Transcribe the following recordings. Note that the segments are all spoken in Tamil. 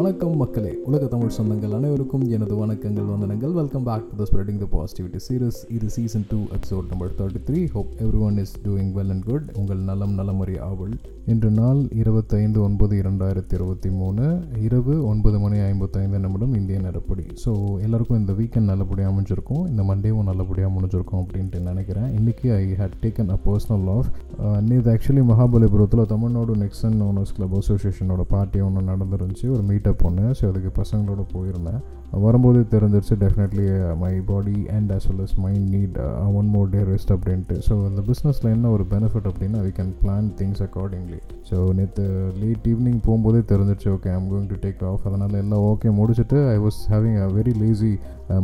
வணக்கம் மக்களே. உலக தமிழ் சொந்தங்கள் அனைவருக்கும் எனது வணக்கங்கள் வந்தனங்கள். Welcome back to the spreading the positivity series இது season two episode number thirty three hope everyone is doing well and good உங்கள் நலம் நலமறி ஆவல். இன்று நாள் இருபத்தைந்து ஒன்பது இரண்டாயிரத்தி இருபத்தி மூணு. இரவு ஒன்பது மணி ஐம்பத்தைந்து நிமிடம் இந்திய நேரப்படி ஸோ எல்லாருக்கும் இந்த வீக்கெண்ட் நல்லபடியாக அமைஞ்சிருக்கும். இந்த மண்டேவும் நல்லபடியாக முடிஞ்சிருக்கும் அப்படின்ட்டு நினைக்கிறேன். இன்றைக்கி I had taken a personal off uh, நேற்று ஆக்சுவலி மகாபலிபுரத்தில் தமிழ்நாடு நெக்ஸன் ஓனர்ஸ் கிளப் அசோசியேஷனோட பார்ட்டி ஒன்று நடந்துருந்துச்சு. ஒரு மீட்டப் பொண்ணு. ஸோ அதுக்கு பசங்களோட போயிருந்தேன். வரும்போது தெரிஞ்சிருச்சு definitely my body and as well as mind need one more day rest அப்படின்ட்டு. ஸோ இந்த பிஸ்னஸில் என்ன ஒரு பெனிஃபிட் அப்படின்னா we can plan things accordingly so நேற்று லேட் ஈவினிங் போகும்போதே தெரிஞ்சிருச்சு okay I'm going to take off அதனால் எல்லாம் ஓகே முடிச்சுட்டு I was having a very lazy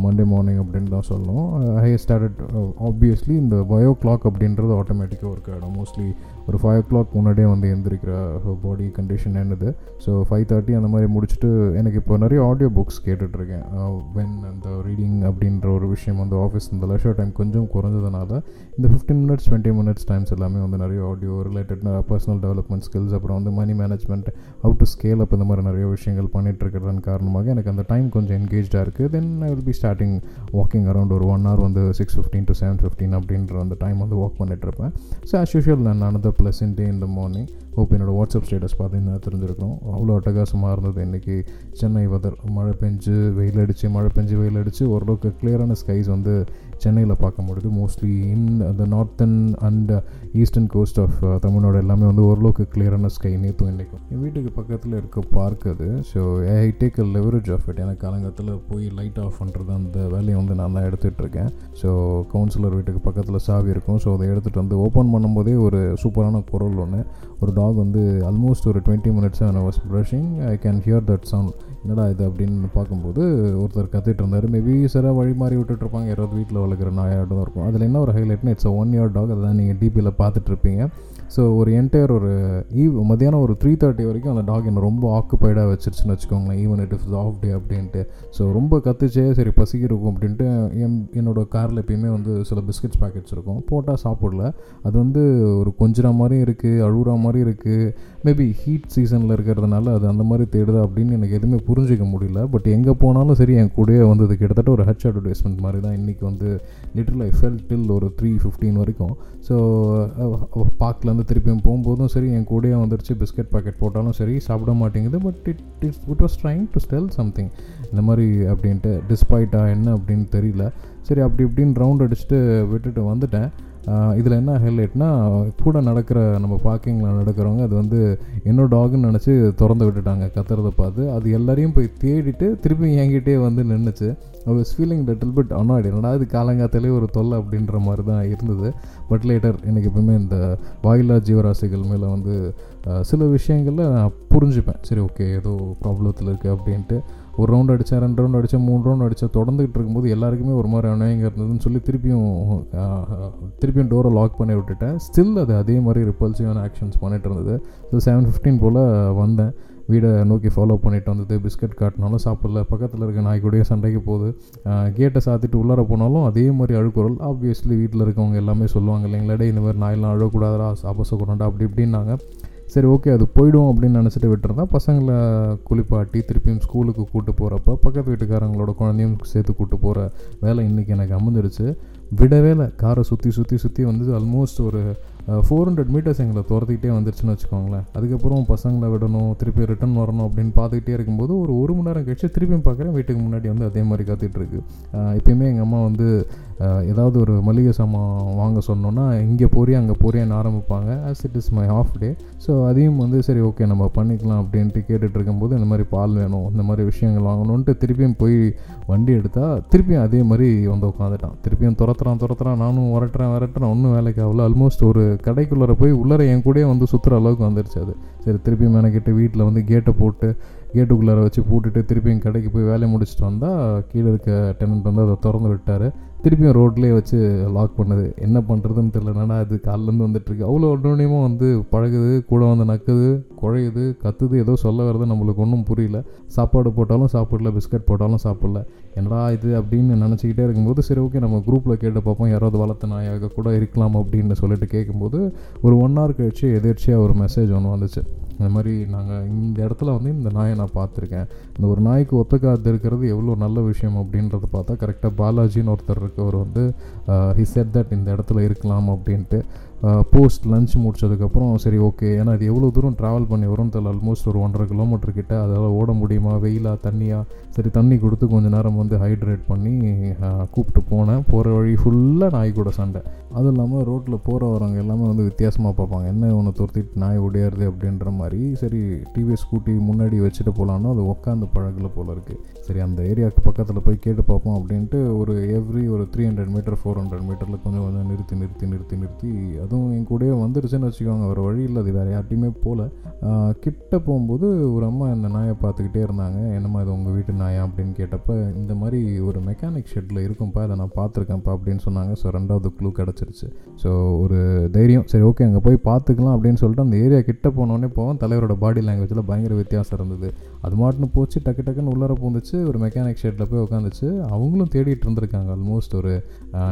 Monday morning அப்படின்னு தான் சொல்லணும். ஐ ஸ்டார்டட் ஆப்வியஸ்லி இந்த பயோ கிளாக் அப்படின்றது ஆட்டோமேட்டிக்காக ஒர்க் ஆகிடும். மோஸ்ட்லி ஒரு ஃபைவ் ஓ கிளாக் முன்னாடியே வந்து எந்திரிக்கிற uh, பாடி கண்டிஷன் என்னது? ஸோ ஃபைவ் தேர்ட்டி அந்த மாதிரி முடிச்சுட்டு எனக்கு இப்போ நிறைய ஆடியோ புக்ஸ் கேட்டுட்ருக்கேன் வென் அந்த ரீடிங் அப்படின்ற ஒரு விஷயம் வந்து ஆஃபீஸ் இந்த லெஷர் டைம் கொஞ்சம் குறைஞ்சதுனால இந்த fifteen minutes twenty minutes times எல்லாமே வந்து நிறைய audio related personal development skills அப்புறம் வந்து money management out to scale up இந்த மாதிரி நிறைய விஷயங்கள் பண்ணிகிட்ருக்கிறதன் காரணமாக எனக்கு அந்த டைம் கொஞ்சம் என்கேஜாக இருக்குது then I will be starting walking around ஒரு ஒன் ஹவர் வந்து six fifteen to seven fifteen அப்படின்ற அந்த டைம் வந்து வாக் பண்ணிகிட்ருப்பேன் ஸோ ஆஸ் யூஷுவல் நான் நானது ப்ளஸ் இன் டே இந்த மார்னிங் ஹோப் என்னோடய வாட்ஸ்அப் ஸ்டேட்டஸ் பார்த்தீங்கன்னா தெரிஞ்சிருக்கணும். அவ்வளோ அட்டகாசமாக இருந்தது. இன்றைக்கி சென்னை வெதர் மழை பெஞ்சு வெயில் வெயில் அடித்து மழை பெஞ்சு வெயில் அடித்து ஓரளவுக்கு கிளியரான ஸ்கைஸ் வந்து சென்னையில் பார்க்க முடியுது. Mostly in the northern and eastern coast of Tamil Nadu எல்லாமே வந்து ஓரளவுக்கு கிளியரான ஸ்கை நேற்றும் இன்றைக்கும் என் வீட்டுக்கு பக்கத்தில் இருக்க பார்க் அது. So I take a leverage of it எனக்கு காலங்கத்தில் போய் லைட் ஆஃப் பண்ணுறது அந்த வேலையை வந்து நான் தான் எடுத்துகிட்டு இருக்கேன். ஸோ கவுன்சிலர் வீட்டுக்கு பக்கத்தில் சாவி இருக்கும். ஸோ அதை எடுத்துகிட்டு வந்து ஓப்பன் பண்ணும்போதே ஒரு சூப்பரான குரல் ஒன்று ஒரு டாக் வந்து ஆல்மோஸ்ட் ஒரு twenty minutes I was brushing I can hear that sound என்னடா இது அப்படின்னு பார்க்கும்போது ஒருத்தர் கத்திட்டு இருந்தார். மேபி சில வழி மாறி விட்டுட்ருப்பாங்க யாராவது வீட்டில் வளர்க்குற நாயாட்டம் தான் இருக்கும். அதில் என்ன ஒரு ஹைலைட்னா இட்ஸ் ஒன் இயர் டாக் அதான் நீங்கள் டிபியில் பார்த்துட்ருப்பீங்க ஸோ ஒரு என்டையர் ஒரு ஈவ் மத்தியானம் ஒரு த்ரீ தேர்ட்டி வரைக்கும் அந்த டாக் என்னை ரொம்ப ஆக்குப்பைடாக வச்சிருச்சுன்னு வச்சுக்கோங்களேன். Even it is off day அப்படின்ட்டு. ஸோ ரொம்ப கத்துச்சே சரி பசிக்கிருக்கும் அப்படின்ட்டு என் என்னோட காரில் எப்பயுமே வந்து சில பிஸ்கட்ஸ் பேக்கெட்ஸ் இருக்கும். போட்டால் சாப்பிடல. அது வந்து ஒரு கொஞ்சிற மாதிரியும் இருக்குது அழுகிற மாதிரி இருக்குது மேபி ஹீட் சீசனில் இருக்கிறதுனால அது அந்த மாதிரி தேடுதா அப்படின்னு எனக்கு எதுவுமே புரிஞ்சிக்க முடியல. பட் எங்கே போனாலும் சரி என் கூடயே வந்து கிட்டத்தட்ட ஒரு ஹச் அட்வர்டைஸ்மெண்ட் மாதிரி தான் இன்றைக்கி வந்து லிட்டில் ஐ ஃபெல் டில் ஒரு த்ரீ ஃபிஃப்டீன் வரைக்கும். ஸோ வந்து திருப்பியும் போகும்போதும் சரி என் கூடயே வந்துருச்சு பிஸ்கட் பாக்கெட் போட்டாலும் சரி சாப்பிட மாட்டேங்குது but it is it was trying to steal something இந்த மாதிரி அப்படின்ட்டு டிஸ்பைட்டா என்ன அப்படின்னு தெரியல. சரி அப்படி இப்படின்னு ரவுண்ட் அடிச்சுட்டு விட்டுட்டு வந்துட்டேன். இதில் என்ன ஹைலைட்னா கூட நடக்கிற நம்ம பார்க்கிங்கில் நடக்கிறவங்க அது வந்து என்னோட டாகுன்னு நினச்சி திறந்து விட்டுட்டாங்க கத்துறதை பார்த்து. அது எல்லாரையும் போய் தேடிட்டு திருப்பி என்கிட்டே வந்து நின்றுச்சு I was feeling little bit annoyed என்னடா இது காலங்காத்தாலே ஒரு தொல்லை அப்படின்ற மாதிரி தான் இருந்தது. பட் லேட்டர் எனக்கு எப்பவுமே இந்த வாயிலா ஜீவராசிகள் மேலே வந்து சில விஷயங்களில் நான் புரிஞ்சுப்பேன். சரி ஓகே ஏதோ ப்ராப்ளத்தில் இருக்குது அப்படின்ட்டு. ஒரு ரவுண்ட் அடித்தேன் ரெண்டு ரவுண்ட் அடித்தேன் மூணு ரவுண்ட் அடித்தேன் தொடர்ந்துக்கிட்டு இருக்கும்போது எல்லாருக்குமே ஒரு மாதிரி அநேங்க இருந்ததுன்னு சொல்லி திருப்பியும் திருப்பியும் டோரை லாக் பண்ணி விட்டுட்டேன். ஸ்டில் அது அதே மாதிரி ரிப்பல்சிவான ஆக்ஷன்ஸ் பண்ணிட்டு இருந்தது. ஸோ செவன் ஃபிஃப்டீன் போல் வந்தேன். வீடை நோக்கி ஃபாலோ பண்ணிட்டு வந்தது. பிஸ்கட் காட்டினாலும் சாப்பிடல. பக்கத்தில் இருக்க நாய்க்குடைய சண்டைக்கு போகுது. கேட்டை சாத்திட்டு உள்ளார போனாலும் அதே மாதிரி அழுக்குறல் ஆப்வியஸ்லி வீட்டில் இருக்கவங்க எல்லாமே சொல்லுவாங்க இல்லைங்களா டே இந்த மாதிரி நாயெல்லாம் அழக்கூடாதா அபசகுணண்டா அப்படி இப்படின்னாங்க. சரி ஓகே அது போய்டும் அப்படின்னு நினச்சிட்டு விட்டுருந்தா பசங்களை குளிப்பாட்டி திருப்பியும் ஸ்கூலுக்கு கூப்பிட்டு போகிறப்ப பக்கத்து வீட்டுக்காரங்களோட குழந்தையும் சேர்த்து கூப்பிட்டு போகிற வேலை இன்றைக்கி எனக்கு அமர்ந்துடுச்சு. விடவே இல்லை. காரை சுற்றி சுற்றி சுற்றி வந்து ஆல்மோஸ்ட் ஒரு ஃபோர் ஹண்ட்ரட் மீட்டர்ஸ் எங்களை துரத்திக்கிட்டே வந்துருச்சுன்னு வச்சுக்கோங்களேன். அதுக்கப்புறம் பசங்களை விடணும் திருப்பி ரிட்டன் வரணும் அப்படின்னு பார்த்துக்கிட்டே இருக்கும்போது ஒரு ஒரு மணி நேரம் கழிச்சு திருப்பியும் பார்க்குறேன். வீட்டுக்கு முன்னாடி வந்து அதே மாதிரி காத்துட்ருக்கு எப்பயுமே எங்கள் அம்மா வந்து ஏதாவது ஒரு மளிகை சாமான் வாங்க சொன்னோன்னா இங்கே போறியா அங்கே போறியான்னு ஆரம்பிப்பாங்க. As it is my off day so அதையும் வந்து சரி ஓகே நம்ம பண்ணிக்கலாம் அப்படின்ட்டு கேட்டுட்டு இருக்கும்போது இந்த மாதிரி பால் வேணும் இந்த மாதிரி விஷயங்கள் வாங்கணுன்ட்டு திருப்பியும் போய் வண்டி எடுத்தால் திருப்பியும் அதே மாதிரி வந்து உட்காந்துட்டான். திருப்பியும் துரத்துறான் துரத்துறான் நானும் வரட்டுறேன் வரட்டுறேன் ஒன்றும் வேலைக்கு ஆகல. ஆல்மோஸ்ட் ஒரு கடைக்குள்ளே போய் உள்ளர என் கூடயே வந்து சுற்றுற அளவுக்கு வந்துருச்சு அது. சரி திருப்பியும் மெனக்கிட்டு வீட்டில் வந்து கேட்டை போட்டு கேட்டுக்குள்ளார வச்சு போட்டுட்டு திருப்பியும் கடைக்கு போய் வேலையை முடிச்சுட்டு வந்தால் கீழே இருக்க டெனண்ட் வந்து அதை திறந்து விட்டார். திருப்பியும் ரோட்லேயே வச்சு லாக் பண்ணுது. என்ன பண்ணுறதுன்னு தெரியலனா அது காலிலேருந்து வந்துட்டுருக்கு. அவ்வளோ உடனே வந்து பழகுது கூட வந்து நக்குது குழையுது கத்துது ஏதோ சொல்ல வர்றது நம்மளுக்கு ஒன்றும் புரியல. சாப்பாடு போட்டாலும் சாப்பிடல பிஸ்கட் போட்டாலும் சாப்பிடல. என்னடா இது அப்படின்னு நினச்சிக்கிட்டே இருக்கும்போது சரி ஓகே நம்ம குரூப்பில் கேட்டு பார்ப்போம் யாராவது வளர்த்த நாயாக கூட இருக்கலாம் அப்படின்னு சொல்லிட்டு கேட்கும்போது ஒரு ஒன் ஹவர் கழிச்சு எதிர்ச்சியாக ஒரு மெசேஜ் ஒன்று வந்துச்சு. இந்த மாதிரி நாங்கள் இந்த இடத்துல வந்து இந்த நாயை நான் பார்த்துருக்கேன். இந்த ஒரு நாய்க்கு ஒத்துக்காது இருக்கிறது எவ்வளோ நல்ல விஷயம் அப்படின்றத பார்த்தா கரெக்டாக பாலாஜின்னு ஒருத்தர் இருக்கவர் வந்து ஹி செட் தட் இந்த இடத்துல இருக்கலாம் அப்படின்ட்டு. போஸ்ட் லன்ச் முடிச்சதுக்கப்புறம் சரி ஓகே ஏன்னா இது எவ்வளோ தூரம் ட்ராவல் பண்ணி வரும்னு தெரியல. ஆல்மோஸ்ட் ஒரு ஒன்றரை கிலோமீட்டர் கிட்ட. அதால் ஓட முடியுமா? வெயிலா தண்ணியாக சரி தண்ணி கொடுத்து கொஞ்சம் நேரம் வந்து ஹைட்ரேட் பண்ணி கூப்பிட்டு போனேன். போகிற வழி ஃபுல்லாக நாய் கூட சண்டை. அதுவும் இல்லாமல் ரோட்டில் போகிற வரவங்க எல்லாமே வந்து வித்தியாசமாக பார்ப்பாங்க. என்ன ஒன்று துரத்திட்டு நாய் ஓடியாருது அப்படின்ற மாதிரி. சரி டிவிஎஸ் ஸ்கூட்டி முன்னாடி வச்சுட்டு போகலான்னா அது உட்காந்து பழகில் போல இருக்குது சரி அந்த ஏரியாவுக்கு பக்கத்தில் போய் கேட்டு பார்ப்போம் அப்படின்ட்டு ஒரு எவ்ரி ஒரு three hundred meter four hundred மீட்டரில் கொஞ்சம் கொஞ்சம் நிறுத்தி நிறுத்தி நிறுத்தி நிறுத்தி அதுவும் என் கூடயே வந்துடுச்சுன்னு வச்சுக்கோங்க. ஒரு வழி இல்லை அது வேறு யார்ட்டையுமே போகல கிட்ட போகும்போது ஒரு அம்மா இந்த நாயை பார்த்துக்கிட்டே இருந்தாங்க. என்னம்மா இது உங்கள் வீட்டு நாயா அப்படின்னு கேட்டப்போ இந்த மாதிரி ஒரு மெக்கானிக் ஷெட்டில் இருக்கும்ப்பா அதை நான் பார்த்துருக்கேன்ப்பா அப்படின்னு சொன்னாங்க. ஸோ ரெண்டாவது க்ளூ கிடச்சிருச்சு. ஸோ ஒரு தைரியம். சரி ஓகே அங்கே போய் பார்த்துக்கலாம் அப்படின்னு சொல்லிட்டு அந்த ஏரியா கிட்ட போனோடனே போவோம் தலைவரோட பாடி லாங்குவேஜில் பயங்கர வித்தியாசம் இருந்தது. அது மாட்டுன்னு போச்சு டக்கு டக்குன்னு உள்ளார பூந்துச்சு ஒரு மெக்கானிக் ஷெட்டில் போய் உட்காந்துச்சு அவங்களும் தேடிட்டு இருந்திருக்காங்க ஆல்மோஸ்ட் ஒரு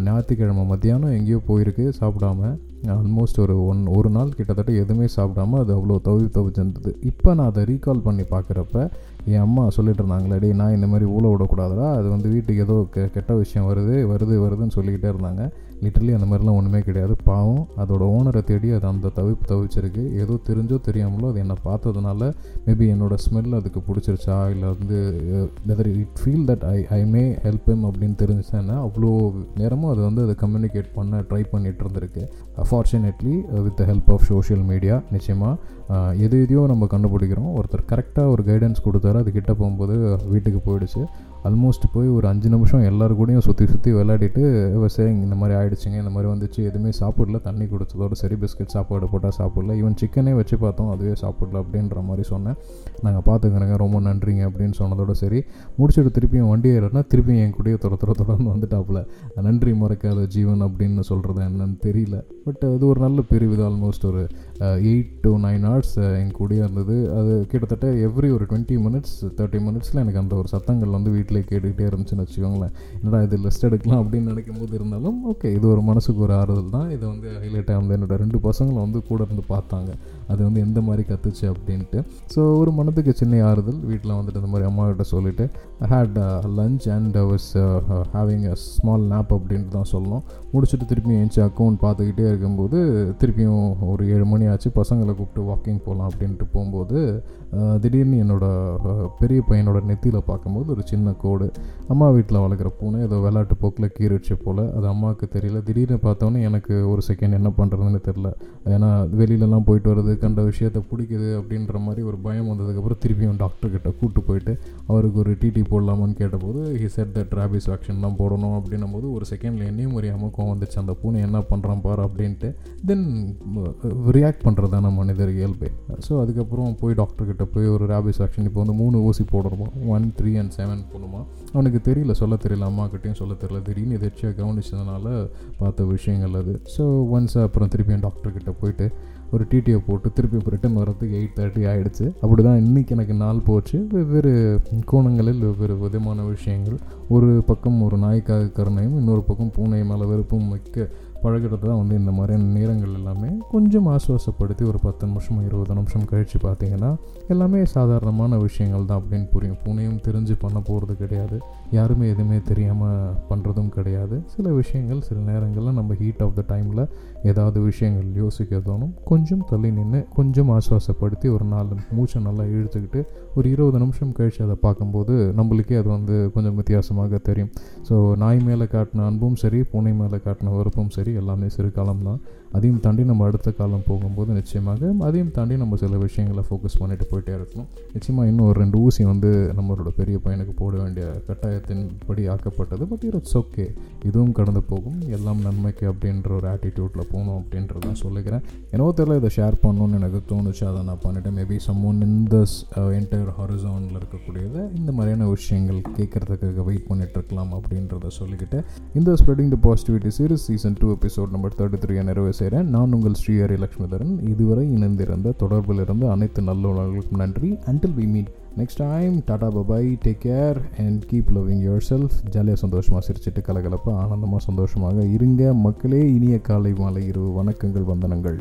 ஞாயிற்றுக்கிழமை மத்தியானம் எங்கேயோ போயிருக்கு சாப்பிடாம. ஆல்மோஸ்ட் ஒரு ஒன் ஒரு நாள் கிட்டத்தட்ட எதுவுமே சாப்பிடாம அது அவ்வளோ தவி தவிச்சிருந்தது இப்போ நான் அதை ரீகால் பண்ணி பார்க்குறப்ப என் அம்மா சொல்லிட்டு இருந்தாங்களே டே நான் இந்த மாதிரி ஊழ விடக்கூடாதுடா அது வந்து வீட்டுக்கு ஏதோ கெ கெட்ட விஷயம் வருது வருது வருதுன்னு சொல்லிக்கிட்டே இருந்தாங்க. லிட்டரலி அந்த மாதிரிலாம் ஒன்றுமே கிடையாது. பாவம் அதோட ஓனரை தேடி அது அந்த தவிப்பு தவிச்சிருக்கு. ஏதோ தெரிஞ்சோ தெரியாமலோ அது என்னை பார்த்ததுனால மேபி என்னோடய ஸ்மெல் அதுக்கு பிடிச்சிருச்சா? இல்லை வந்து whether it feel that I I may help them அப்படின்னு தெரிஞ்சுச்சேன்னா அவ்வளோ நேரமும் அது வந்து அதை கம்யூனிகேட் பண்ண ட்ரை பண்ணிகிட்டு இருந்திருக்கு. Fortunately with the help of social media நிச்சயமாக எது எதையோ நம்ம கண்டுபிடிக்கிறோம். ஒருத்தர் கரெக்டாக ஒரு கைடன்ஸ் கொடுத்தாரு. அது கிட்டே போகும்போது வீட்டுக்கு போயிடுச்சு. ஆல்மோஸ்ட் போய் ஒரு அஞ்சு நிமிஷம் எல்லோரு கூடயும் சுற்றி சுற்றி விளையாடிட்டு விவசாயம் இந்த மாதிரி ஆகிடுச்சிங்க இந்த மாதிரி வந்துச்சு எதுவுமே சாப்பிடல தண்ணி குடிச்சதோட சரி பிஸ்கட் சாப்பாடு போட்டால் சாப்பிடல ஈவன் சிக்கனே வச்சு பார்த்தோம் அதுவே சாப்பிடல அப்படின்ற மாதிரி சொன்னேன். நாங்கள் பார்த்துக்கிறேங்க ரொம்ப நன்றிங்க அப்படின்னு சொன்னதோட சரி முடிச்சுட்டு திருப்பியும் வண்டி ஏறினா திருப்பியும் என் கூடயே துற துற தொடர்ந்து வந்துட்டாப்புல. நன்றி மறக்காத ஜீவன் அப்படின்னு சொல்கிறது என்னன்னு தெரியல. பட் அது uh, ஒரு நல்ல பிரிவு ஆல்மோஸ்ட் ஒரு எயிட் டு நைன் ஹவர்ஸ் என் கூடயே இருந்தது. அது கிட்டத்தட்ட எவ்ரி ஒரு டுவெண்ட்டி மினிட்ஸ் தேர்ட்டி மினிட்ஸில் எனக்கு அந்த ஒரு சத்தங்கள் வந்து வீட்டிலே கேட்டுக்கிட்டே இருந்துச்சுன்னு வச்சுக்கோங்களேன். என்னடா இது லிஸ்ட் எடுக்கலாம் அப்படின்னு நினைக்கும் போது இருந்தாலும் ஓகே இது ஒரு மனசுக்கு ஒரு ஆறுதல் தான். இதை வந்து ஹைலைட்டாக வந்து என்னோடய ரெண்டு பசங்களை வந்து கூட இருந்து பார்த்தாங்க. அது வந்து எந்த மாதிரி கற்றுச்சு அப்படின்ட்டு. ஸோ ஒரு மனதுக்கு சின்ன ஆறுதல் வீட்டில் வந்துட்டு இந்த மாதிரி அம்மா கிட்ட சொல்லிவிட்டு had lunch and was having a small nap அப்படின்ட்டு தான் சொல்லணும். முடிச்சுட்டு திருப்பி ஏஞ்சி அக்கௌண்ட் பார்த்துக்கிட்டே இருக்கும்போது திருப்பியும் ஒரு ஏழு மணி ஆச்சு பசங்களை கூப்பிட்டு வாக்கிங் போகலாம் அப்படின்ட்டு போகும்போது திடீர்னு என்னோடய பெரிய பையனோட நெத்தியில் பார்க்கும்போது ஒரு சின்ன கோடு. அம்மா வீட்டில் வளர்க்குற பூனை ஏதோ விளையாட்டு போக்கில் கீறிடுச்சு போல். அது அம்மாவுக்கு தெரியல. திடீர்னு பார்த்தோன்னே எனக்கு ஒரு செகண்ட் என்ன பண்ணுறதுன்னு தெரில ஏன்னா வெளியிலலாம் போயிட்டு வர்றது கண்ட விஷயத்த பிடிக்குது அப்படின்ற மாதிரி ஒரு பயம் வந்ததுக்கப்புறம் திருப்பியும் டாக்டர்கிட்ட கூப்பிட்டு போயிட்டு அவருக்கு ஒரு டிடி போடலாமான்னு கேட்டபோது he said that rabies vaccine தான் போடணும் அப்படின்னும் போது ஒரு செகண்டில் என்னையும் முறையாமல் கோவம் வந்துச்சு. அந்த பூனை என்ன பண்ணுறான் பாரு அப்படின்ட்டு. தென் ரியாக்ட் பண்ணுறது தானே மனிதர் இயல்பே. ஸோ அதுக்கப்புறம் போய் டாக்டர்கிட்ட போய் ஒரு ரேபிஸ் ஆக்ஷன் இப்போ வந்து மூணு ஊசி போடுறோமா ஒன் த்ரீ அண்ட் செவன் போடணுமா? அவனுக்கு தெரியல சொல்ல தெரியல அம்மாக்கிட்டையும் சொல்ல தெரியல. திடீர்னு எதாச்சியாக கவனிச்சதுனால பார்த்த விஷயங்கள் அது. ஸோ ஒன்ஸ் அப்புறம் திருப்பியும் டாக்டர்கிட்ட போயிட்டு ஒரு டிடியை போட்டு திருப்பி ரிட்டன் வர்றதுக்கு எயிட் தேர்ட்டி ஆகிடுச்சு அப்படி தான் இன்றைக்கி எனக்கு நாள் போச்சு. வெவ்வேறு கோணங்களில் வெவ்வேறு விதமான விஷயங்கள். ஒரு பக்கம் ஒரு நாய்க்காக கருணையும் இன்னொரு பக்கம் பூனை மேலே வெறுப்பும் மிக்க பழகிறது தான் வந்து இந்த மாதிரியான நேரங்கள் எல்லாமே கொஞ்சம் ஆசுவாசப்படுத்தி ஒரு பத்து நிமிஷம் இருபது நிமிஷம் கழித்து பார்த்தீங்கன்னா எல்லாமே சாதாரணமான விஷயங்கள் தான் அப்படின்னு புரியும். பூனையும் தெரிஞ்சு பண்ண போகிறது கிடையாது. யாருமே எதுவுமே தெரியாமல் பண்ணுறதும் கிடையாது. சில விஷயங்கள் சில நேரங்களில் நம்ம ஹீட் ஆஃப் த டைமில் ஏதாவது விஷயங்கள் யோசிக்க தோணும் கொஞ்சம் தள்ளி நின்று கொஞ்சம் ஆசுவாசப்படுத்தி ஒரு நாலு மூச்சை நல்லா இழுத்துக்கிட்டு ஒரு இருபது நிமிஷம் கழித்து அதை பார்க்கும்போது நம்மளுக்கே அது வந்து கொஞ்சம் வித்தியாசமாக தெரியும். ஸோ நாய் மேலே காட்டின அன்பும் சரி பூனை மேலே காட்டின வெறுப்பும் சரி எல்லாமே சிறு காலம் தான். அதையும் தாண்டி நம்ம அடுத்த காலம் போகும்போது நிச்சயமாக அதையும் தாண்டி நம்ம சில விஷயங்களை ஃபோக்கஸ் பண்ணிட்டு போயிட்டே இருக்கணும். நிச்சயமாக இன்னும் ஒரு ரெண்டு ஊசி வந்து நம்மளோட பெரிய பையனுக்கு போட வேண்டிய கட்டாயத்தின் படி ஆக்கப்பட்டது பட் இட்ஸ் ஓகே இதுவும் கடந்து போகும். எல்லாம் நன்மைக்கு அப்படின்ற ஒரு ஆட்டிடியூட்டில் போகணும் அப்படின்றத சொல்லிக்கிறேன். என்னவோ தெரியல இதை ஷேர் பண்ணணும்னு எனக்கு தோணுச்சு. அதை நான் பண்ணிட்டேன். மேபி சம் ஒன் இந்த என்டையர் ஹாரிசோனில் இருக்கக்கூடியதை இந்த மாதிரியான விஷயங்கள் கேட்குறதுக்காக வெயிட் பண்ணிட்டு இருக்கலாம் அப்படின்றத சொல்லிக்கிட்டு இந்த spreading the positivity series season two episode number thirty three நிறைவு செய்கிறேன் நான் உங்கள் ஸ்ரீஹரி லக்ஷ்மிதரன் இதுவரை இணைந்திருந்த தொடர்பில் இருந்து அனைத்து நல்ல உணர்வுகளுக்கும் நன்றி. Until we meet next time tata bye bye take care and keep loving yourself ஜாலியாக சந்தோஷமாக சிரிச்சிட்டு கலகலப்பாக ஆனந்தமாக சந்தோஷமாக இருங்க. மக்களே இனிய காலை மாலை இரவு வணக்கங்கள் வந்தனங்கள்.